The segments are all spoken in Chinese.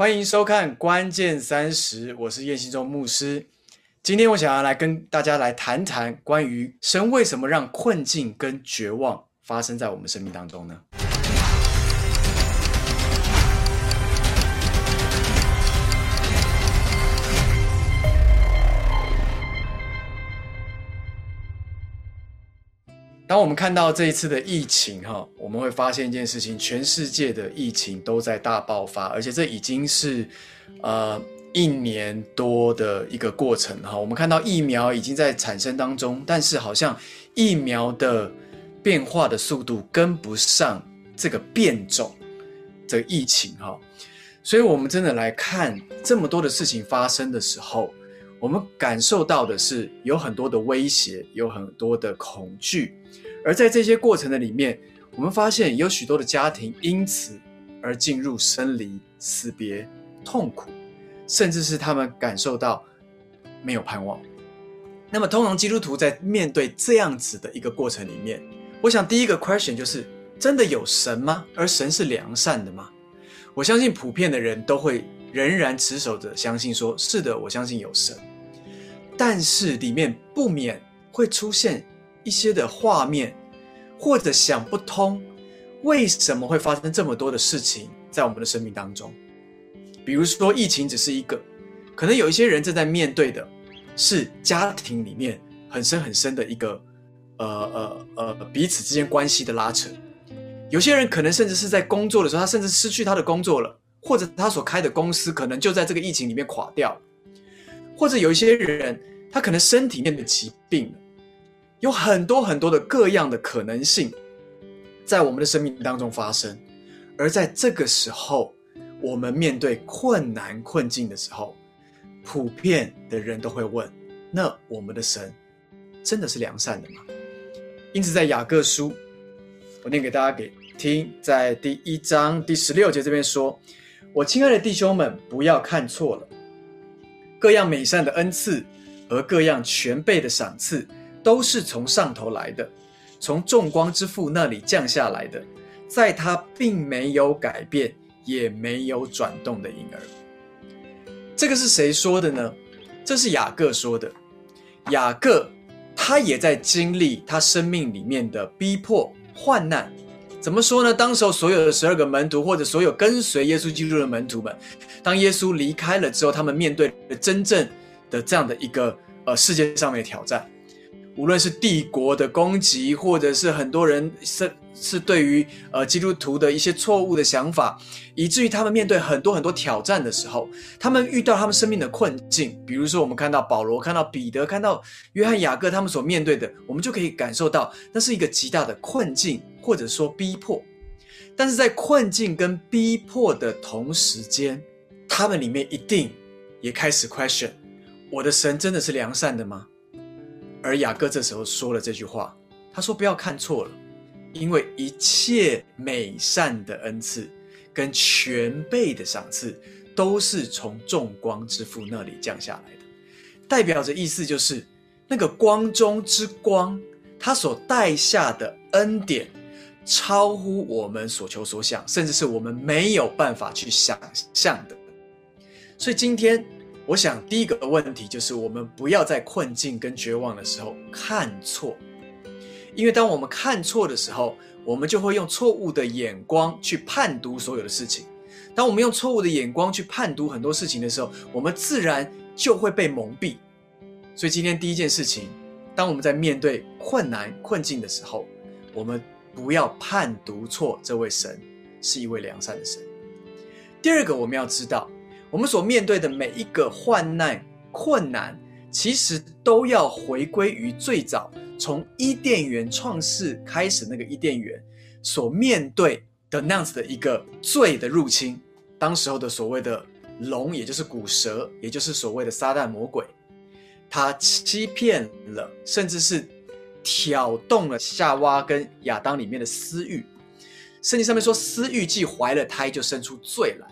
欢迎收看《关键三十》，我是叶信忠牧师。今天我想要来跟大家来谈谈关于神为什么让困境跟绝望发生在我们生命当中呢？当我们看到这一次的疫情，哈，我们会发现一件事情：全世界的疫情都在大爆发，而且这已经是呃一年多的一个过程，哈。我们看到疫苗已经在产生当中，但是好像疫苗的变化的速度跟不上这个变种的疫情，哈。所以，我们真的来看这么多的事情发生的时候，我们感受到的是有很多的威胁，有很多的恐惧。而在这些过程的里面，我们发现有许多的家庭因此而进入生离死别、痛苦，甚至是他们感受到没有盼望。那么，通常基督徒在面对这样子的一个过程里面，我想第一个 question 就是：真的有神吗？而神是良善的吗？我相信普遍的人都会仍然持守着相信，说是的，我相信有神。但是里面不免会出现。一些的画面，或者想不通为什么会发生这么多的事情在我们的生命当中。比如说，疫情只是一个，可能有一些人正在面对的是家庭里面很深很深的一个呃呃呃彼此之间关系的拉扯。有些人可能甚至是在工作的时候，他甚至失去他的工作了，或者他所开的公司可能就在这个疫情里面垮掉，或者有一些人他可能身体面的疾病。有很多很多的各样的可能性，在我们的生命当中发生，而在这个时候，我们面对困难困境的时候，普遍的人都会问：那我们的神真的是良善的吗？因此，在雅各书，我念给大家给听，在第一章第十六节这边说：“我亲爱的弟兄们，不要看错了，各样美善的恩赐和各样全备的赏赐。”都是从上头来的，从众光之父那里降下来的，在他并没有改变，也没有转动的婴儿。这个是谁说的呢？这是雅各说的。雅各他也在经历他生命里面的逼迫、患难。怎么说呢？当时候所有的十二个门徒，或者所有跟随耶稣基督的门徒们，当耶稣离开了之后，他们面对真正的这样的一个呃世界上面的挑战。无论是帝国的攻击，或者是很多人是是对于呃基督徒的一些错误的想法，以至于他们面对很多很多挑战的时候，他们遇到他们生命的困境。比如说，我们看到保罗、看到彼得、看到约翰、雅各他们所面对的，我们就可以感受到那是一个极大的困境，或者说逼迫。但是在困境跟逼迫的同时间，他们里面一定也开始 question：我的神真的是良善的吗？而雅各这时候说了这句话，他说：“不要看错了，因为一切美善的恩赐跟全备的赏赐，都是从众光之父那里降下来的。代表着意思就是，那个光中之光，他所带下的恩典，超乎我们所求所想，甚至是我们没有办法去想象的。所以今天。”我想第一个问题就是，我们不要在困境跟绝望的时候看错，因为当我们看错的时候，我们就会用错误的眼光去判读所有的事情。当我们用错误的眼光去判读很多事情的时候，我们自然就会被蒙蔽。所以今天第一件事情，当我们在面对困难困境的时候，我们不要判读错这位神是一位良善的神。第二个，我们要知道。我们所面对的每一个患难、困难，其实都要回归于最早从伊甸园创世开始那个伊甸园所面对的那样子的一个罪的入侵。当时候的所谓的龙，也就是古蛇，也就是所谓的撒旦魔鬼，他欺骗了，甚至是挑动了夏娃跟亚当里面的私欲。圣经上面说，私欲既怀了胎，就生出罪来。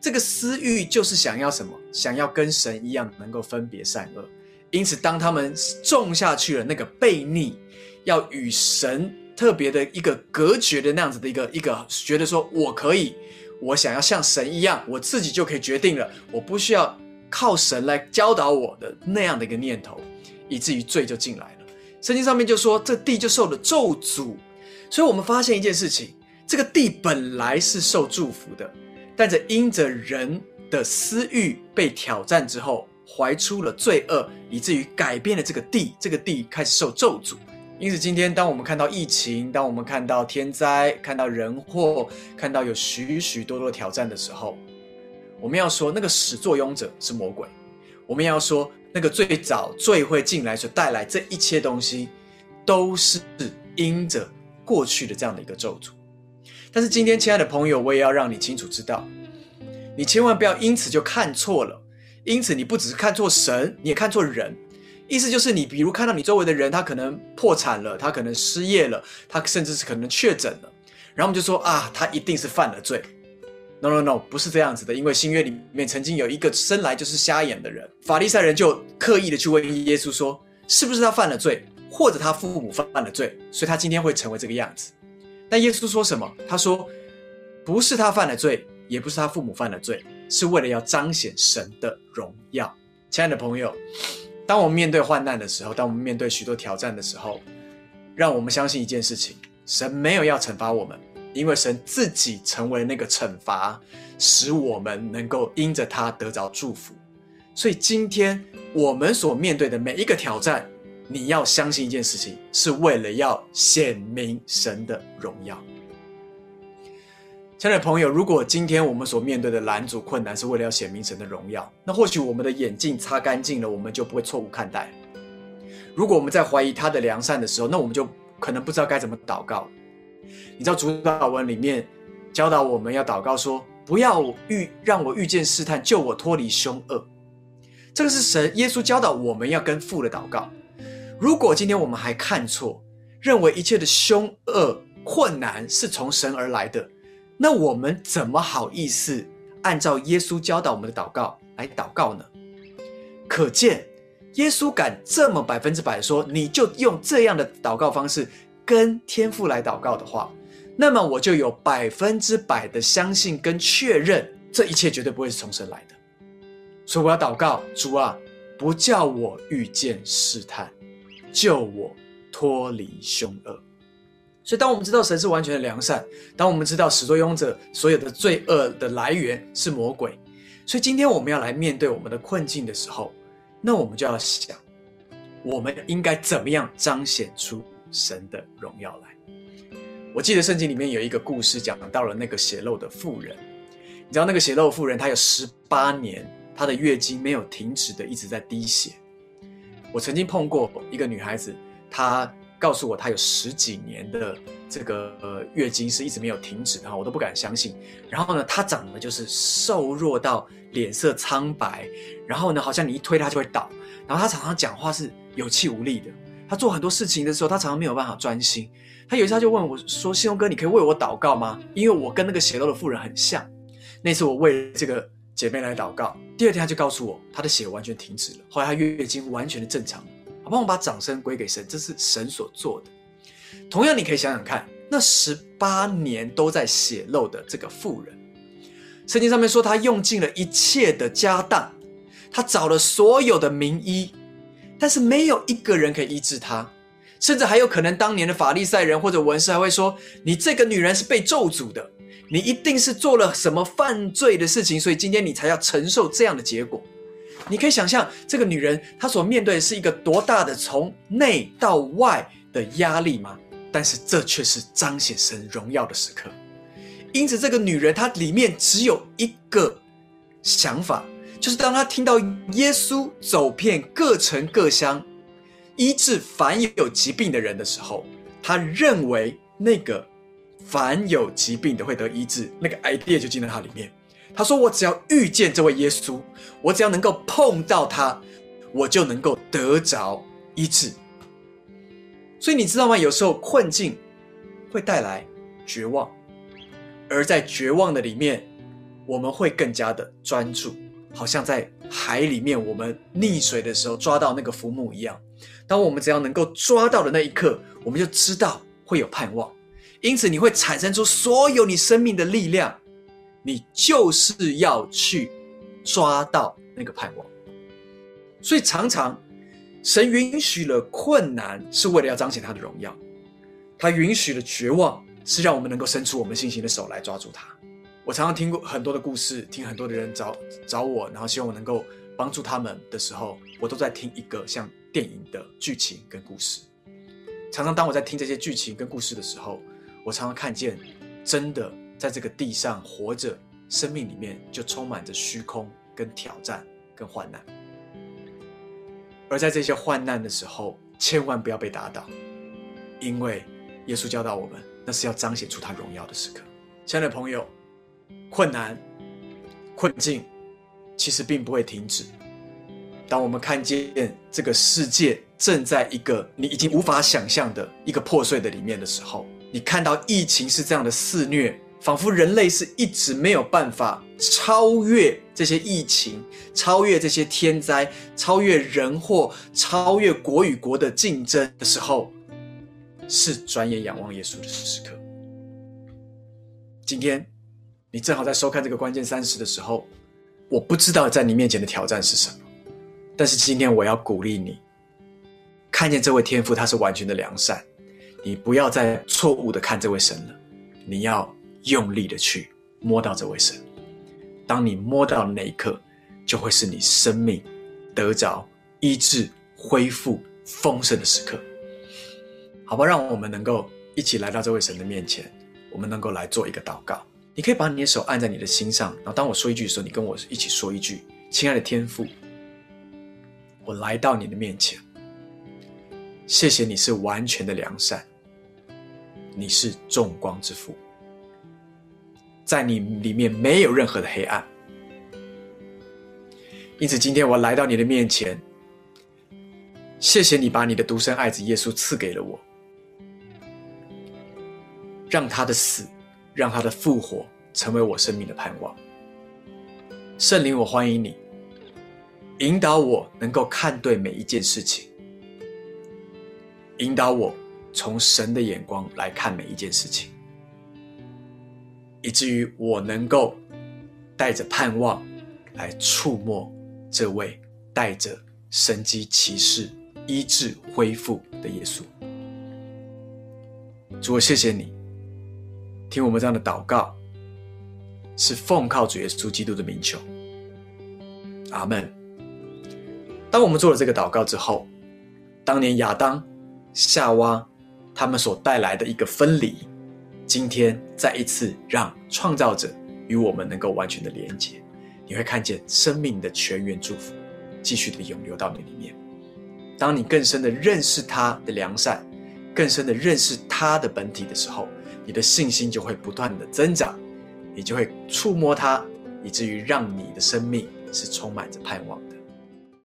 这个私欲就是想要什么？想要跟神一样能够分别善恶。因此，当他们种下去了那个悖逆，要与神特别的一个隔绝的那样子的一个一个，觉得说我可以，我想要像神一样，我自己就可以决定了，我不需要靠神来教导我的那样的一个念头，以至于罪就进来了。圣经上面就说，这地就受了咒诅。所以我们发现一件事情：这个地本来是受祝福的，但着因着人的私欲被挑战之后，怀出了罪恶，以至于改变了这个地，这个地开始受咒诅。因此，今天当我们看到疫情，当我们看到天灾，看到人祸，看到有许许多多挑战的时候，我们要说那个始作俑者是魔鬼；我们要说那个最早罪会进来所带来这一切东西，都是因着过去的这样的一个咒诅。但是今天，亲爱的朋友，我也要让你清楚知道，你千万不要因此就看错了。因此，你不只是看错神，你也看错人。意思就是，你比如看到你周围的人，他可能破产了，他可能失业了，他甚至是可能确诊了，然后我们就说啊，他一定是犯了罪。No No No，不是这样子的，因为新约里面曾经有一个生来就是瞎眼的人，法利赛人就刻意的去问耶稣说，是不是他犯了罪，或者他父母犯了罪，所以他今天会成为这个样子。但耶稣说什么？他说，不是他犯了罪，也不是他父母犯了罪，是为了要彰显神的荣耀。亲爱的朋友。当我们面对患难的时候，当我们面对许多挑战的时候，让我们相信一件事情：神没有要惩罚我们，因为神自己成为那个惩罚，使我们能够因着他得着祝福。所以今天我们所面对的每一个挑战，你要相信一件事情，是为了要显明神的荣耀。亲爱的朋友，如果今天我们所面对的拦阻困难是为了要显明神的荣耀，那或许我们的眼镜擦干净了，我们就不会错误看待。如果我们在怀疑他的良善的时候，那我们就可能不知道该怎么祷告。你知道主祷文里面教导我们要祷告说：“不要遇让我遇见试探，救我脱离凶恶。”这个是神耶稣教导我们要跟父的祷告。如果今天我们还看错，认为一切的凶恶困难是从神而来的。那我们怎么好意思按照耶稣教导我们的祷告来祷告呢？可见耶稣敢这么百分之百说，你就用这样的祷告方式跟天父来祷告的话，那么我就有百分之百的相信跟确认，这一切绝对不会是从神来的。所以我要祷告主啊，不叫我遇见试探，救我脱离凶恶。所以，当我们知道神是完全的良善，当我们知道始作俑者所有的罪恶的来源是魔鬼，所以今天我们要来面对我们的困境的时候，那我们就要想，我们应该怎么样彰显出神的荣耀来。我记得圣经里面有一个故事，讲到了那个血漏的妇人。你知道那个血漏妇人，她有十八年，她的月经没有停止的一直在滴血。我曾经碰过一个女孩子，她。告诉我她有十几年的这个月经是一直没有停止的，我都不敢相信。然后呢，她长得就是瘦弱到脸色苍白，然后呢，好像你一推她就会倒。然后她常常讲话是有气无力的，她做很多事情的时候，她常常没有办法专心。她有一次她就问我说：“信荣哥，你可以为我祷告吗？因为我跟那个血漏的妇人很像。”那次我为这个姐妹来祷告，第二天她就告诉我，她的血完全停止了，后来她月经完全的正常。帮我把掌声归给神，这是神所做的。同样，你可以想想看，那十八年都在血漏的这个妇人，圣经上面说，他用尽了一切的家当，他找了所有的名医，但是没有一个人可以医治他，甚至还有可能当年的法利赛人或者文士还会说：“你这个女人是被咒诅的，你一定是做了什么犯罪的事情，所以今天你才要承受这样的结果。”你可以想象这个女人她所面对的是一个多大的从内到外的压力吗？但是这却是彰显神荣耀的时刻。因此，这个女人她里面只有一个想法，就是当她听到耶稣走遍各城各乡，医治凡有疾病的人的时候，她认为那个凡有疾病的会得医治，那个 idea 就进到他里面。他说：“我只要遇见这位耶稣，我只要能够碰到他，我就能够得着医治。所以你知道吗？有时候困境会带来绝望，而在绝望的里面，我们会更加的专注，好像在海里面我们溺水的时候抓到那个浮木一样。当我们只要能够抓到的那一刻，我们就知道会有盼望。因此，你会产生出所有你生命的力量。”你就是要去抓到那个盼望。所以常常神允许了困难，是为了要彰显他的荣耀；他允许了绝望，是让我们能够伸出我们信心的手来抓住他。我常常听过很多的故事，听很多的人找找我，然后希望我能够帮助他们的时候，我都在听一个像电影的剧情跟故事。常常当我在听这些剧情跟故事的时候，我常常看见，真的在这个地上活着，生命里面就充满着虚空、跟挑战、跟患难。而在这些患难的时候，千万不要被打倒，因为耶稣教导我们，那是要彰显出他荣耀的时刻。亲爱的朋友，困难、困境其实并不会停止。当我们看见这个世界正在一个你已经无法想象的一个破碎的里面的时候，你看到疫情是这样的肆虐，仿佛人类是一直没有办法超越这些疫情，超越这些天灾，超越人祸，超越国与国的竞争的时候，是转眼仰望耶稣的时刻。今天你正好在收看这个关键三十的时候，我不知道在你面前的挑战是什么。但是今天我要鼓励你，看见这位天父他是完全的良善，你不要再错误的看这位神了，你要用力的去摸到这位神。当你摸到的那一刻，就会是你生命得着医治、恢复、丰盛的时刻。好吧，让我们能够一起来到这位神的面前，我们能够来做一个祷告。你可以把你的手按在你的心上，然后当我说一句的时候，你跟我一起说一句：“亲爱的天父。”我来到你的面前，谢谢你是完全的良善，你是众光之父，在你里面没有任何的黑暗，因此今天我来到你的面前，谢谢你把你的独生爱子耶稣赐给了我，让他的死，让他的复活成为我生命的盼望。圣灵，我欢迎你。引导我能够看对每一件事情，引导我从神的眼光来看每一件事情，以至于我能够带着盼望来触摸这位带着神机骑士医治恢复的耶稣。主，我谢谢你，听我们这样的祷告，是奉靠主耶稣基督的名求。阿门。当我们做了这个祷告之后，当年亚当、夏娃他们所带来的一个分离，今天再一次让创造者与我们能够完全的连接，你会看见生命的全员祝福继续的涌流到你里面。当你更深的认识他的良善，更深的认识他的本体的时候，你的信心就会不断的增长，你就会触摸他，以至于让你的生命是充满着盼望。